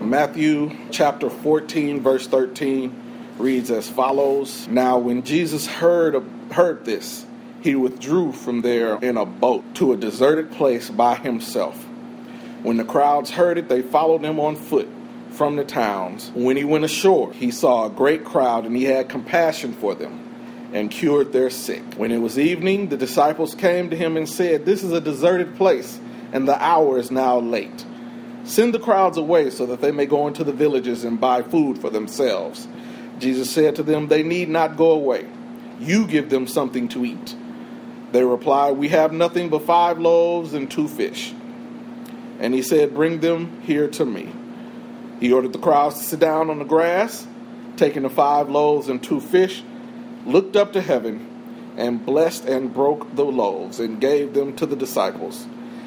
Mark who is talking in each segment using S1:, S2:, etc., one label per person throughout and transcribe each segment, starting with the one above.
S1: Matthew chapter 14, verse 13 reads as follows Now, when Jesus heard, heard this, he withdrew from there in a boat to a deserted place by himself. When the crowds heard it, they followed him on foot from the towns. When he went ashore, he saw a great crowd and he had compassion for them and cured their sick. When it was evening, the disciples came to him and said, This is a deserted place, and the hour is now late. Send the crowds away so that they may go into the villages and buy food for themselves. Jesus said to them, They need not go away. You give them something to eat. They replied, We have nothing but five loaves and two fish. And he said, Bring them here to me. He ordered the crowds to sit down on the grass, taking the five loaves and two fish, looked up to heaven, and blessed and broke the loaves and gave them to the disciples.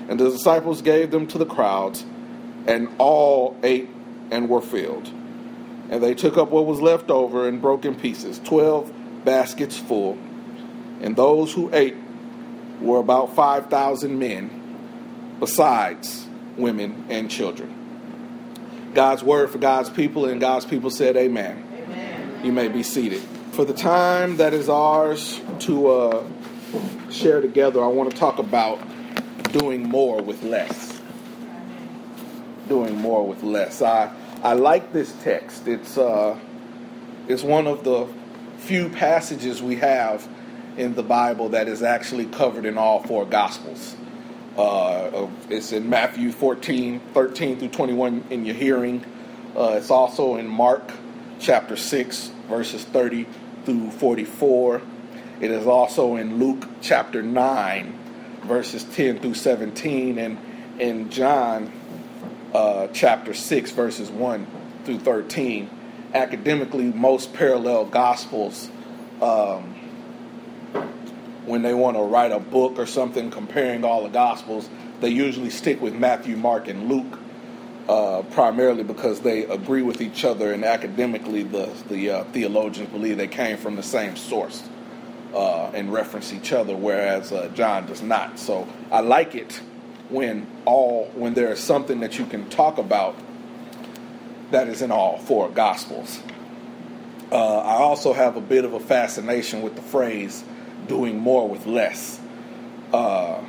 S1: And the disciples gave them to the crowds and all ate and were filled. And they took up what was left over and broke in pieces, twelve baskets full. And those who ate were about 5,000 men, besides women and children. God's word for God's people, and God's people said, Amen. Amen. You may be seated. For the time that is ours to uh, share together, I want to talk about doing more with less doing more with less. I I like this text. It's uh, it's one of the few passages we have in the Bible that is actually covered in all four Gospels. Uh, it's in Matthew 14, 13 through 21 in your hearing. Uh, it's also in Mark chapter 6, verses 30 through 44. It is also in Luke chapter 9, verses 10 through 17, and in John uh, chapter 6, verses 1 through 13. Academically, most parallel gospels, um, when they want to write a book or something comparing all the gospels, they usually stick with Matthew, Mark, and Luke. Uh, primarily because they agree with each other, and academically, the the uh, theologians believe they came from the same source uh, and reference each other, whereas uh, John does not. So I like it when all when there is something that you can talk about that is in all four gospels. Uh, I also have a bit of a fascination with the phrase "doing more with less." Uh,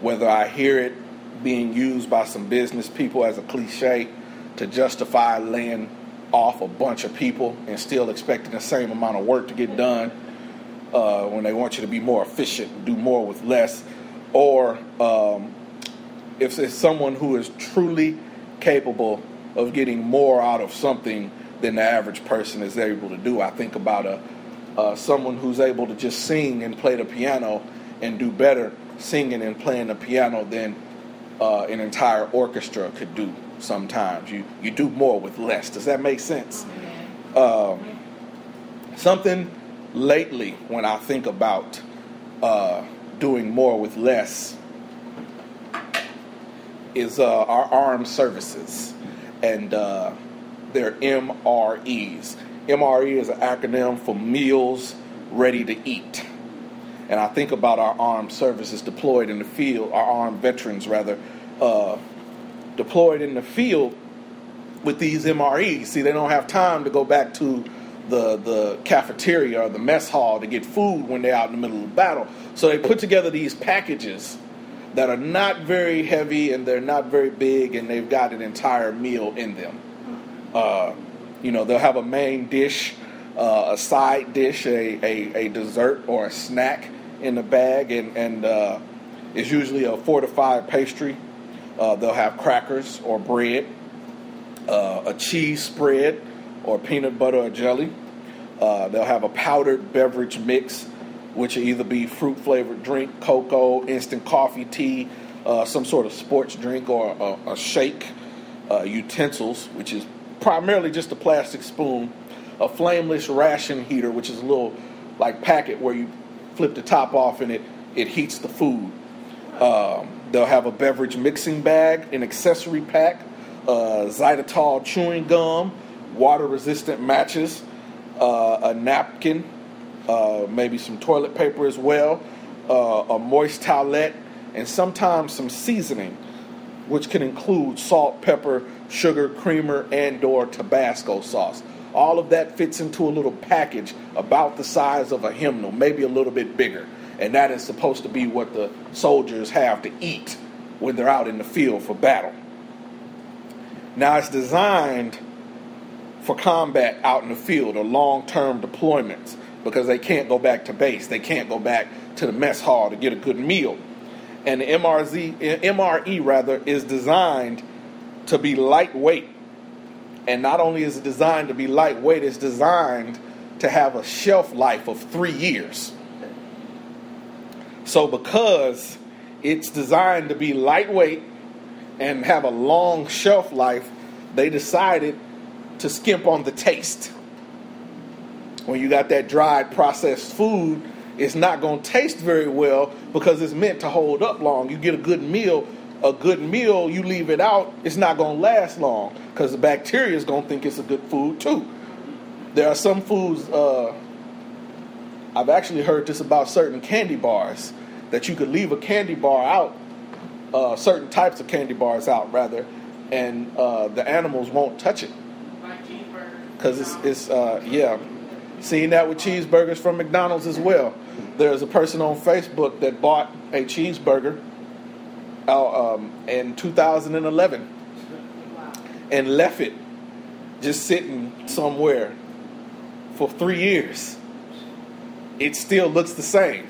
S1: whether I hear it being used by some business people as a cliche to justify laying off a bunch of people and still expecting the same amount of work to get done uh, when they want you to be more efficient, do more with less, or um, if it's someone who is truly capable of getting more out of something than the average person is able to do. I think about a uh, someone who's able to just sing and play the piano and do better singing and playing the piano than uh, an entire orchestra could do. Sometimes you you do more with less. Does that make sense? Um, something lately when I think about uh, doing more with less is uh, our armed services and uh, their MREs. MRE is an acronym for Meals Ready to Eat. And I think about our armed services deployed in the field, our armed veterans rather, uh, deployed in the field with these MREs. See, they don't have time to go back to the, the cafeteria or the mess hall to get food when they're out in the middle of the battle. So they put together these packages that are not very heavy and they're not very big and they've got an entire meal in them. Uh, you know, they'll have a main dish, uh, a side dish, a, a, a, dessert or a snack in the bag, and, and uh, it's usually a fortified pastry. Uh, they'll have crackers or bread, uh, a cheese spread or peanut butter or jelly. Uh, they'll have a powdered beverage mix which will either be fruit flavored drink, cocoa, instant coffee, tea, uh, some sort of sports drink, or a, a shake, uh, utensils, which is primarily just a plastic spoon, a flameless ration heater, which is a little like packet where you flip the top off and it, it heats the food. Um, they'll have a beverage mixing bag, an accessory pack, uh, xylitol chewing gum, water resistant matches, uh, a napkin, uh, maybe some toilet paper as well, uh, a moist towelette, and sometimes some seasoning. which can include salt, pepper, sugar, creamer, and or Tabasco sauce. All of that fits into a little package about the size of a hymnal, maybe a little bit bigger. And that is supposed to be what the soldiers have to eat when they're out in the field for battle. Now it's designed for combat out in the field or long term deployments because they can't go back to base. They can't go back to the mess hall to get a good meal. And the MRZ, MRE rather is designed to be lightweight. And not only is it designed to be lightweight, it's designed to have a shelf life of three years. So, because it's designed to be lightweight and have a long shelf life, they decided to skimp on the taste. When you got that dried processed food, it's not going to taste very well because it's meant to hold up long. You get a good meal, a good meal, you leave it out, it's not going to last long because the bacteria is going to think it's a good food too. There are some foods, uh, I've actually heard this about certain candy bars, that you could leave a candy bar out, uh, certain types of candy bars out rather, and uh, the animals won't touch it because it's it's uh, yeah. Seeing that with cheeseburgers from McDonald's as well. There's a person on Facebook that bought a cheeseburger uh, um, in 2011 and left it just sitting somewhere for three years. It still looks the same.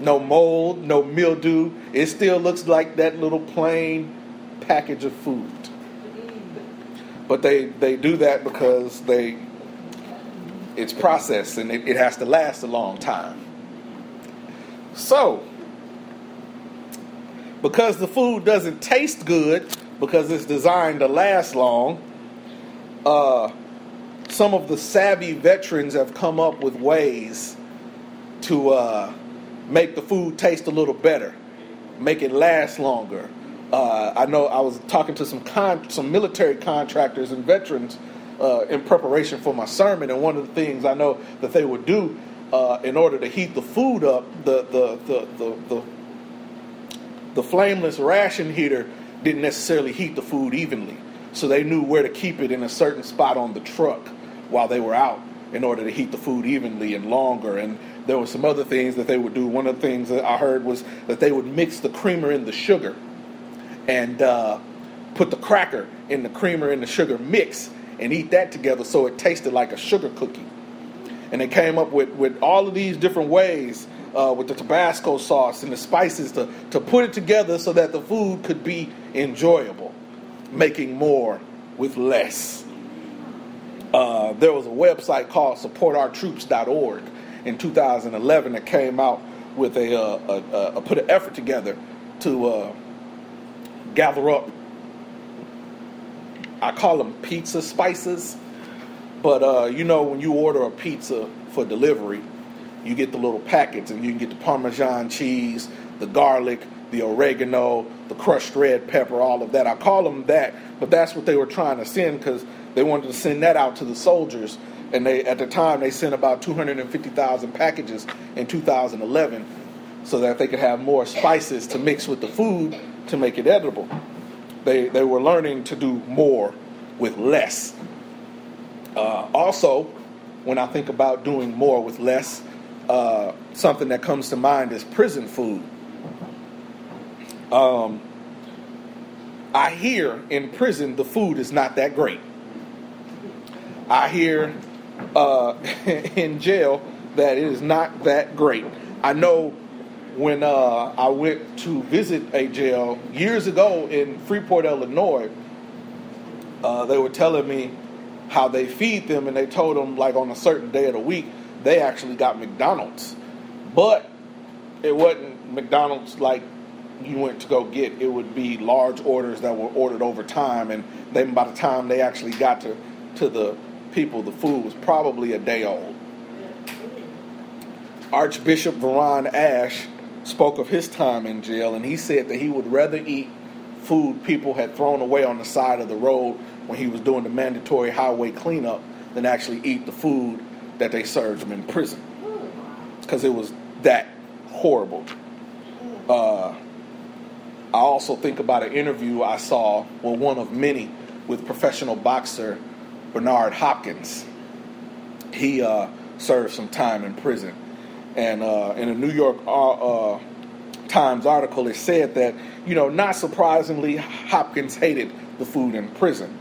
S1: No mold, no mildew. It still looks like that little plain package of food. But they, they do that because they it's processed and it, it has to last a long time. So, because the food doesn't taste good, because it's designed to last long, uh, some of the savvy veterans have come up with ways to uh, make the food taste a little better, make it last longer, uh, I know I was talking to some con- some military contractors and veterans uh, in preparation for my sermon, and one of the things I know that they would do uh, in order to heat the food up, the the, the the the the flameless ration heater didn't necessarily heat the food evenly, so they knew where to keep it in a certain spot on the truck while they were out in order to heat the food evenly and longer. And there were some other things that they would do. One of the things that I heard was that they would mix the creamer in the sugar and uh, put the cracker in the creamer and the sugar mix and eat that together so it tasted like a sugar cookie. And they came up with, with all of these different ways uh, with the Tabasco sauce and the spices to, to put it together so that the food could be enjoyable, making more with less. Uh, there was a website called supportourtroops.org in 2011 that came out with a, uh, a, a put an effort together to uh, gather up. I call them pizza spices, but uh, you know when you order a pizza for delivery, you get the little packets, and you can get the Parmesan cheese, the garlic, the oregano, the crushed red pepper, all of that. I call them that, but that's what they were trying to send because they wanted to send that out to the soldiers. And they, at the time, they sent about 250,000 packages in 2011 so that they could have more spices to mix with the food to make it edible. They, they were learning to do more with less. Uh, also, when I think about doing more with less, uh, something that comes to mind is prison food. Um, I hear in prison the food is not that great. I hear uh, in jail that it is not that great. I know when uh, I went to visit a jail years ago in Freeport, Illinois, uh, they were telling me how they feed them, and they told them like on a certain day of the week they actually got McDonald's, but it wasn't McDonald's like you went to go get. It would be large orders that were ordered over time, and then by the time they actually got to to the people, the food was probably a day old. Archbishop Veron Ash spoke of his time in jail, and he said that he would rather eat food people had thrown away on the side of the road when he was doing the mandatory highway cleanup than actually eat the food that they served him in prison because it was that horrible. Uh, I also think about an interview I saw, well, one of many, with professional boxer Bernard Hopkins. He uh, served some time in prison. And uh, in a New York uh, uh Times article, it said that, you know, not surprisingly, Hopkins hated the food in prison.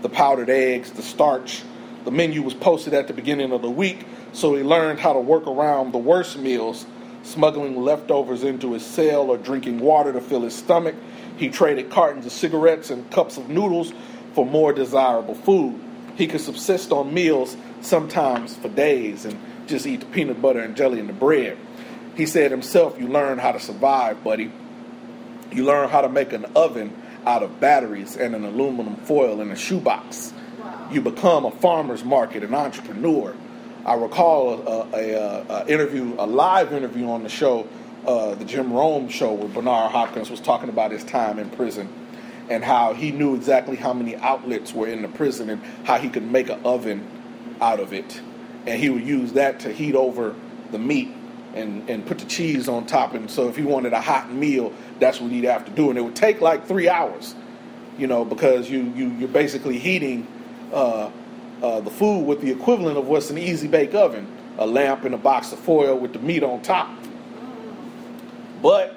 S1: The powdered eggs, the starch, the menu was posted at the beginning of the week, so he learned how to work around the worst meals smuggling leftovers into his cell or drinking water to fill his stomach. He traded cartons of cigarettes and cups of noodles for more desirable food. He could subsist on meals sometimes for days and just eat the peanut butter and jelly and the bread. He said himself, You learn how to survive, buddy. You learn how to make an oven out of batteries and an aluminum foil in a shoebox. Wow. You become a farmer's market, an entrepreneur, I recall a, a, a, a, interview, a live interview on the show, uh, the Jim Rome show, where Bernard Hopkins was talking about his time in prison and how he knew exactly how many outlets were in the prison and how he could make an oven out of it, and he would use that to heat over the meat and and put the cheese on top. And so if he wanted a hot meal, that's what he'd have to do, and it would take like three hours, you know, because you you you're basically heating. Uh, uh, the food with the equivalent of what's an easy bake oven a lamp and a box of foil with the meat on top. But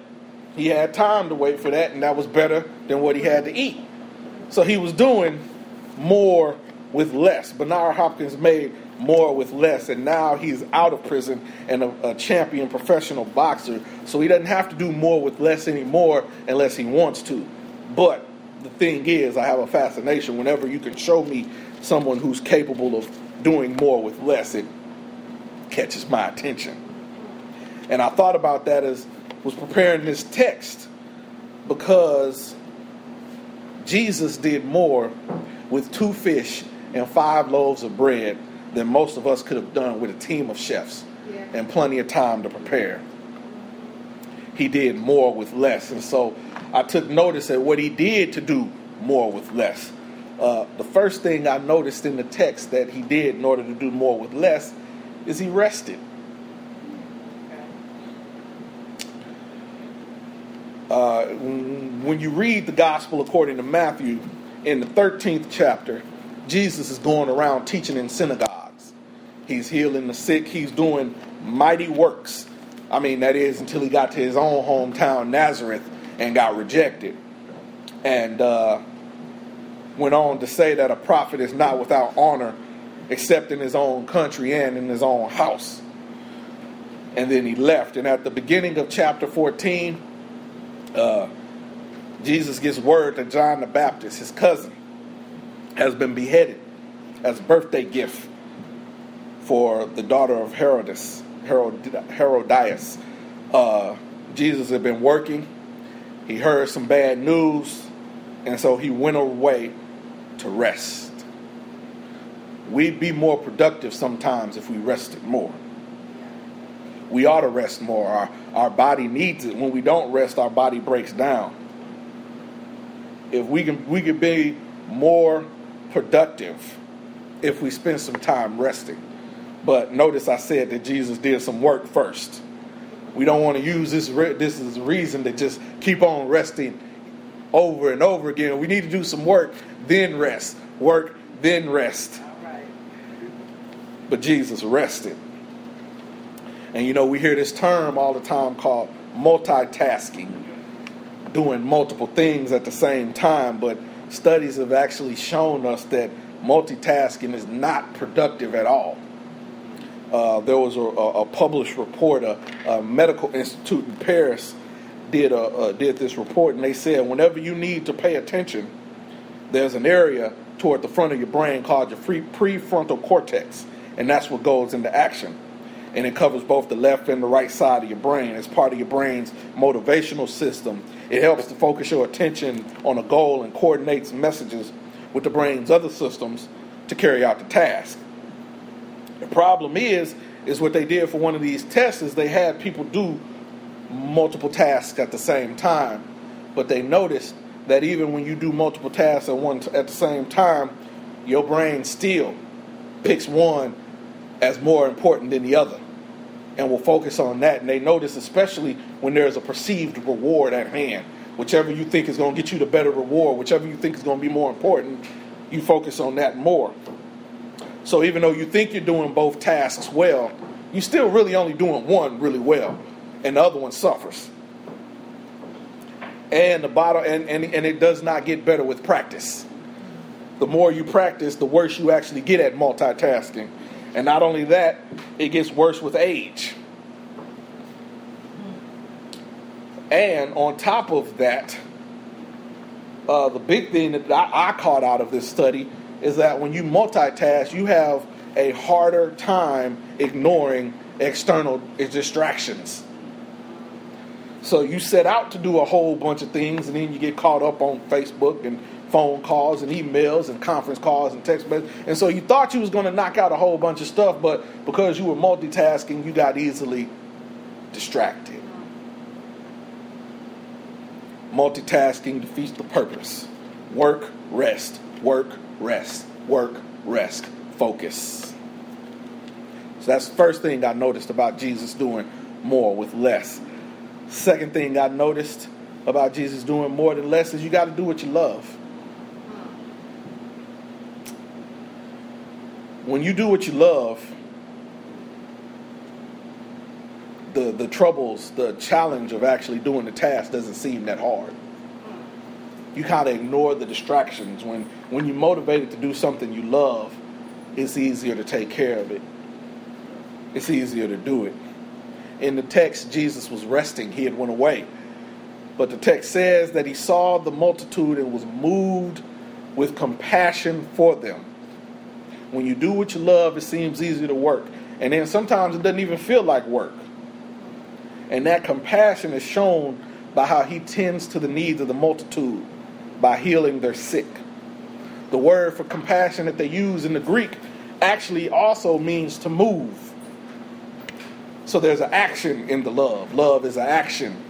S1: he had time to wait for that, and that was better than what he had to eat. So he was doing more with less. Bernard Hopkins made more with less, and now he's out of prison and a, a, champion professional boxer. So he doesn't have to do more with less anymore unless he wants to. But the thing is, I have a fascination whenever you can show me someone who's capable of doing more with less, it catches my attention. And I thought about that as was preparing this text because Jesus did more with two fish and five loaves of bread than most of us could have done with a team of chefs yeah. and plenty of time to prepare. He did more with less. And so I took notice at what he did to do more with less uh, the first thing I noticed in the text that he did in order to do more with less is he rested. Uh, when you read the gospel according to Matthew, in the 13th chapter, Jesus is going around teaching in synagogues. He's healing the sick, he's doing mighty works. I mean, that is until he got to his own hometown, Nazareth, and got rejected. And uh, went on to say that a prophet is not without honor except in his own country and in his own house. And then he left. And at the beginning of chapter 14, uh, Jesus gives word that John the Baptist, his cousin, has been beheaded as a birthday gift for the daughter of Herodes, Herod, Herodias. Uh, Jesus had been working. He heard some bad news, and so he went away to rest. We'd be more productive sometimes if we rested more. We ought to rest more. Our, our body needs it. When we don't rest, our body breaks down. If we can we can be more productive if we spend some time resting. But notice I said that Jesus did some work first. We don't want to use this this as a reason to just keep on resting over and over again. We need to do some work, then rest. Work, then rest. But Jesus rested. And you know, we hear this term all the time called multitasking, doing multiple things at the same time. But studies have actually shown us that multitasking is not productive at all. Uh, there was a, a, published report, a, a medical institute in Paris did a, uh, did this report, and they said whenever you need to pay attention, there's an area toward the front of your brain called your prefrontal cortex, and that's what goes into action. And it covers both the left and the right side of your brain. It's part of your brain's motivational system. It helps to focus your attention on a goal and coordinates messages with the brain's other systems to carry out the task. The problem is, is what they did for one of these tests is they had people do multiple tasks at the same time. But they noticed that even when you do multiple tasks at one at the same time, your brain still picks one as more important than the other and will focus on that. And they notice, especially when there's a perceived reward at hand, whichever you think is going to get you the better reward, whichever you think is going to be more important, you focus on that more. So even though you think you're doing both tasks well, you're still really only doing one really well, and the other one suffers. And the bottom, and, and, and it does not get better with practice. The more you practice, the worse you actually get at multitasking. And not only that, it gets worse with age. And on top of that, uh, the big thing that I, I caught out of this study is that when you multitask, you have a harder time ignoring external distractions. So you set out to do a whole bunch of things, and then you get caught up on Facebook and phone calls and emails and conference calls and text messages. And so you thought you was going to knock out a whole bunch of stuff, but because you were multitasking, you got easily distracted. Multitasking defeats the purpose. Work, rest, work, rest, work, rest, focus. So that's the first thing I noticed about Jesus doing more with less. Second thing I noticed about Jesus doing more than less is you got to do what you love. When you do what you love, the, the troubles, the challenge of actually doing the task doesn't seem that hard you kind of ignore the distractions. When when you're motivated to do something you love, it's easier to take care of it. It's easier to do it. In the text, Jesus was resting; he had went away. But the text says that he saw the multitude and was moved with compassion for them. When you do what you love, it seems easier to work. And then sometimes it doesn't even feel like work. And that compassion is shown by how he tends to the needs of the multitude by healing their sick. The word for compassion that they use in the Greek actually also means to move. So there's an action in the love. Love is an action.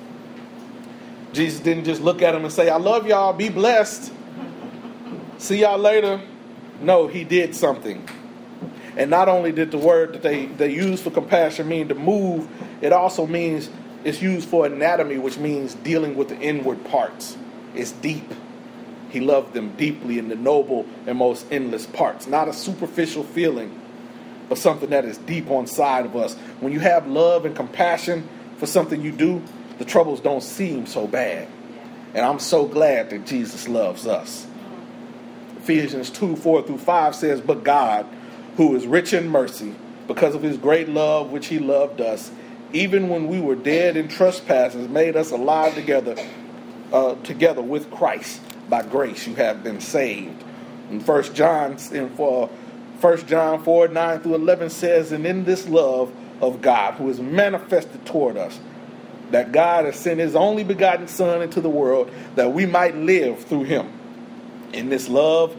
S1: Jesus didn't just look at them and say, I love y'all, be blessed. See y'all later. No, he did something. And not only did the word that they, they use for compassion mean to move, it also means it's used for anatomy, which means dealing with the inward parts. It's deep. He loved them deeply in the noble and most endless parts. Not a superficial feeling, but something that is deep on side of us. When you have love and compassion for something you do, the troubles don't seem so bad. And I'm so glad that Jesus loves us. Ephesians 2 4 through 5 says, But God, who is rich in mercy, because of his great love which he loved us, even when we were dead in trespasses, made us alive together, uh, together with Christ by grace you have been saved. In First John in for First John 4, 9 through 11 says, And in this love of God, who is manifested toward us, that God has sent his only begotten Son into the world that we might live through him. In this love,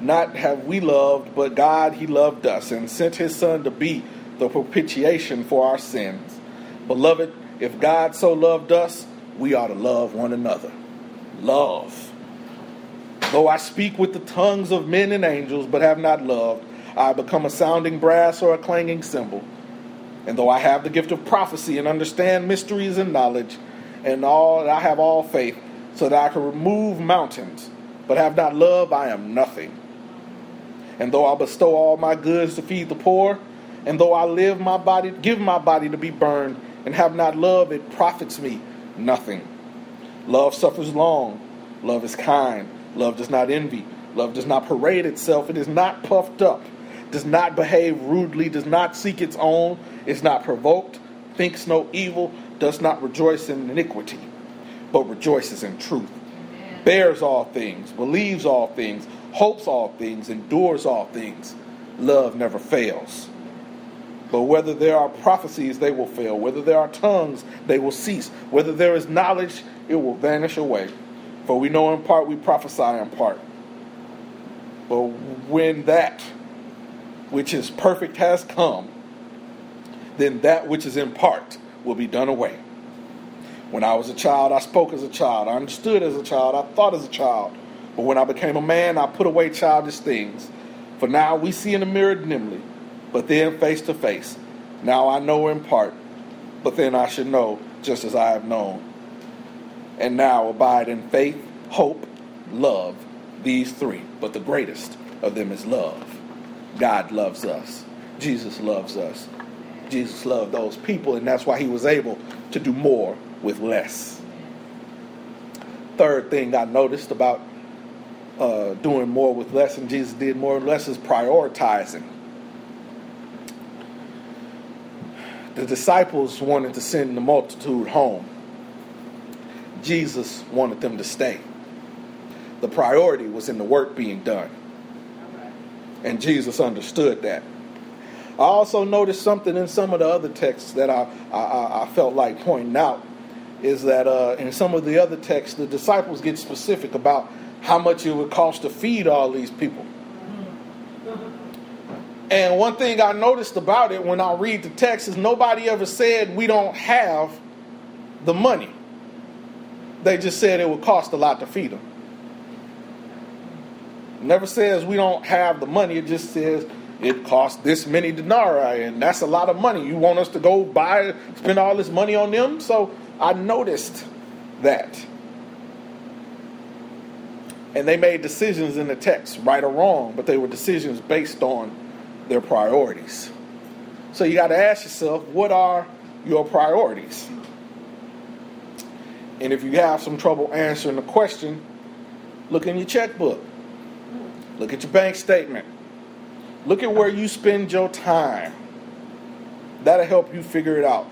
S1: not have we loved, but God he loved us and sent his Son to be the propitiation for our sins. Beloved, if God so loved us, we ought to love one another. Love. Though I speak with the tongues of men and angels, but have not love, I become a sounding brass or a clanging cymbal. And though I have the gift of prophecy and understand mysteries and knowledge, and all I have all faith, so that I can remove mountains, but have not love, I am nothing. And though I bestow all my goods to feed the poor, and though I live my body, give my body to be burned, and have not love, it profits me nothing. Love suffers long, love is kind. Love does not envy. Love does not parade itself. It is not puffed up, does not behave rudely, does not seek its own, is not provoked, thinks no evil, does not rejoice in iniquity, but rejoices in truth, Amen. bears all things, believes all things, hopes all things, endures all things. Love never fails. But whether there are prophecies, they will fail. Whether there are tongues, they will cease. Whether there is knowledge, it will vanish away. For we know in part, we prophesy in part. But when that which is perfect has come, then that which is in part will be done away. When I was a child, I spoke as a child. I understood as a child. I thought as a child. But when I became a man, I put away childish things. For now we see in the mirror dimly, but then face to face. Now I know in part, but then I should know just as I have known And now abide in faith, hope, love, these three. But the greatest of them is love. God loves us. Jesus loves us. Jesus loved those people, and that's why he was able to do more with less. Third thing I noticed about uh, doing more with less than Jesus did more or less is prioritizing. The disciples wanted to send the multitude home. Jesus wanted them to stay. The priority was in the work being done. And Jesus understood that. I also noticed something in some of the other texts that I, I, I felt like pointing out is that uh, in some of the other texts, the disciples get specific about how much it would cost to feed all these people. And one thing I noticed about it when I read the text is nobody ever said we don't have the money. They just said it would cost a lot to feed them. never says we don't have the money, it just says it costs this many denarii, and that's a lot of money. You want us to go buy, spend all this money on them? So I noticed that. And they made decisions in the text, right or wrong, but they were decisions based on their priorities. So you got to ask yourself, what are your priorities? And if you have some trouble answering the question, look in your checkbook. Look at your bank statement. Look at where you spend your time. That'll help you figure it out.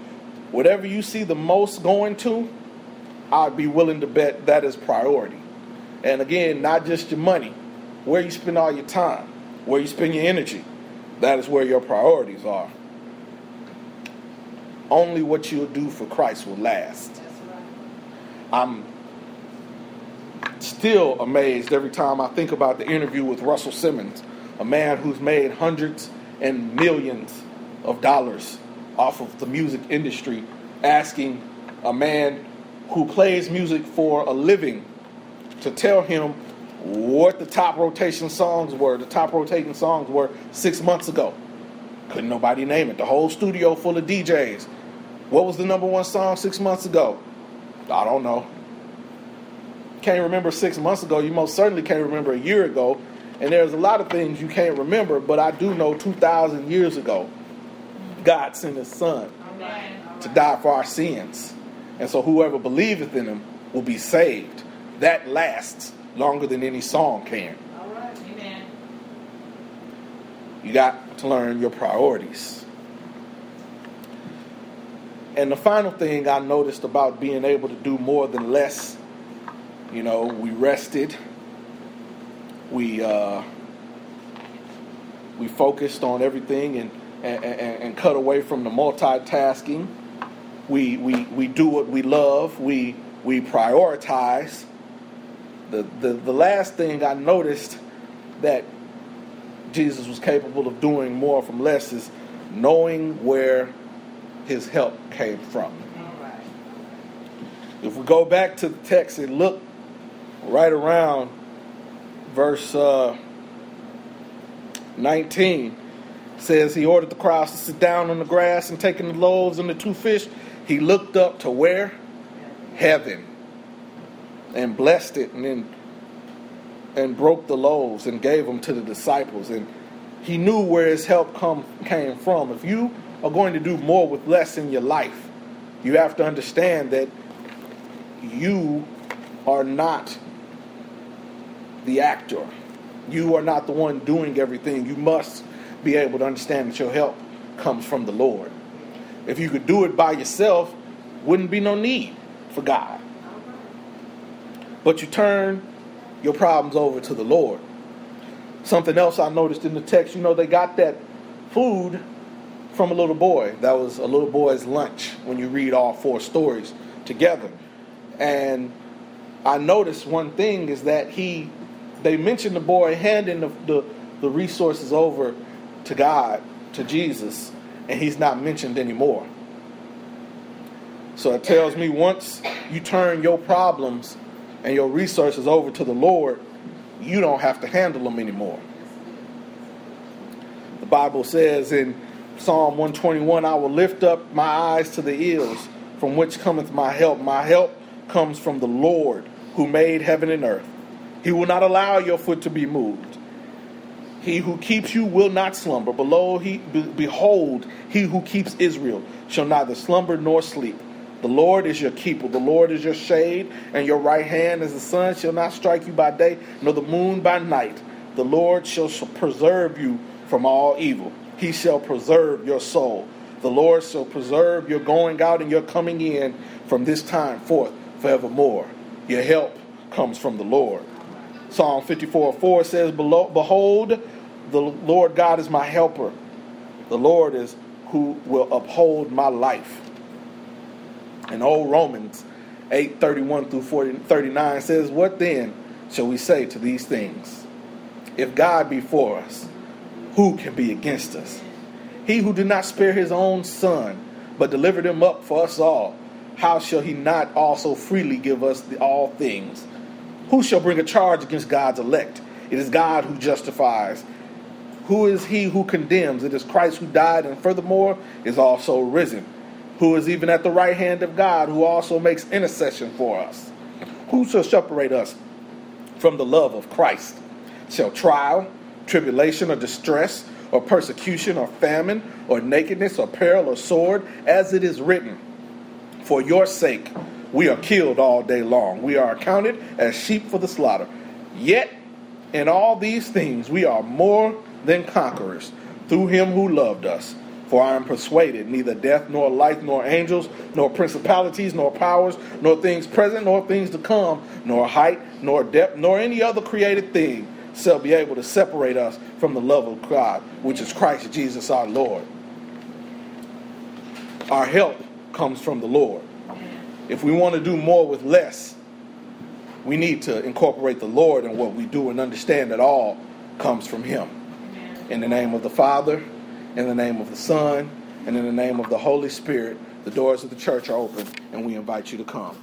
S1: Whatever you see the most going to, I'd be willing to bet that is priority. And again, not just your money, where you spend all your time, where you spend your energy. That is where your priorities are. Only what you'll do for Christ will last. I'm still amazed every time I think about the interview with Russell Simmons a man who's made hundreds and millions of dollars off of the music industry, asking a man who plays music for a living to tell him what the top rotation songs were, the top rotating songs were six months ago. Couldn't nobody name it. The whole studio full of DJs. What was the number one song six months ago? I don't know. Can't remember six months ago. You most certainly can't remember a year ago. And there's a lot of things you can't remember, but I do know 2,000 years ago, God sent his son to die for our sins. And so whoever believeth in him will be saved. That lasts longer than any song can.
S2: All right. Amen.
S1: You got to learn your priorities. And the final thing I noticed about being able to do more than less, you know, we rested we uh, we focused on everything and, and, and, cut away from the multitasking. We, we, we do what we love. We, we prioritize. The, the, the last thing I noticed that Jesus was capable of doing more from less is knowing where his help came from. If we go back to the text and look right around verse uh, 19 says he ordered the crowds to sit down on the grass and taking the loaves and the two fish he looked up to where? Heaven. And blessed it and then and broke the loaves and gave them to the disciples. And he knew where his help come came from. If you are going to do more with less in your life you have to understand that you are not the actor. You are not the one doing everything. You must be able to understand that your help comes from the Lord. If you could do it by yourself, wouldn't be no need for God. But you turn your problems over to the Lord. Something else I noticed in the text, you know, they got that food from a little boy. That was a little boy's lunch when you read all four stories together. And I noticed one thing is that he they mention the boy handing the, the, the resources over to God, to Jesus, and he's not mentioned anymore. So it tells me once you turn your problems and your resources over to the Lord, you don't have to handle them anymore. The Bible says in Psalm 121, I will lift up my eyes to the hills, from which cometh my help. My help comes from the Lord who made heaven and earth. He will not allow your foot to be moved. He who keeps you will not slumber. Below he be, behold, he who keeps Israel shall neither slumber nor sleep. The Lord is your keeper. The Lord is your shade, and your right hand as the sun shall not strike you by day, nor the moon by night. The Lord shall preserve you from all evil. He shall preserve your soul. The Lord shall preserve your going out and your coming in from this time forth forevermore. Your help comes from the Lord. Psalm 54 4 says, Behold, the Lord God is my helper. The Lord is who will uphold my life. And old Romans 8 31 through 40, 39 says, What then shall we say to these things? If God be for us, who can be against us? He who did not spare his own son, but delivered him up for us all, how shall he not also freely give us the, all things? Who shall bring a charge against God's elect? It is God who justifies. Who is he who condemns? It is Christ who died and furthermore is also risen, who is even at the right hand of God, who also makes intercession for us. Who shall separate us from the love of Christ? Shall trial, tribulation, or distress, or persecution, or famine, or nakedness, or peril, or sword, as it is written, For your sake we are killed all day long. We are accounted as sheep for the slaughter. Yet, in all these things, we are more than conquerors through him who loved us. For I am persuaded neither death, nor life, nor angels, nor principalities, nor powers, nor things present, nor things to come, nor height, nor depth, nor any other created thing shall be able to separate us from the love of God, which is Christ Jesus our Lord. Our help comes from the Lord. If we want to do more with less, we need to incorporate the Lord in what we do and understand that all comes from Him. In the name of the Father, in the name of the Son, and in the name of the Holy Spirit, the doors of the church are open, and we invite you to come.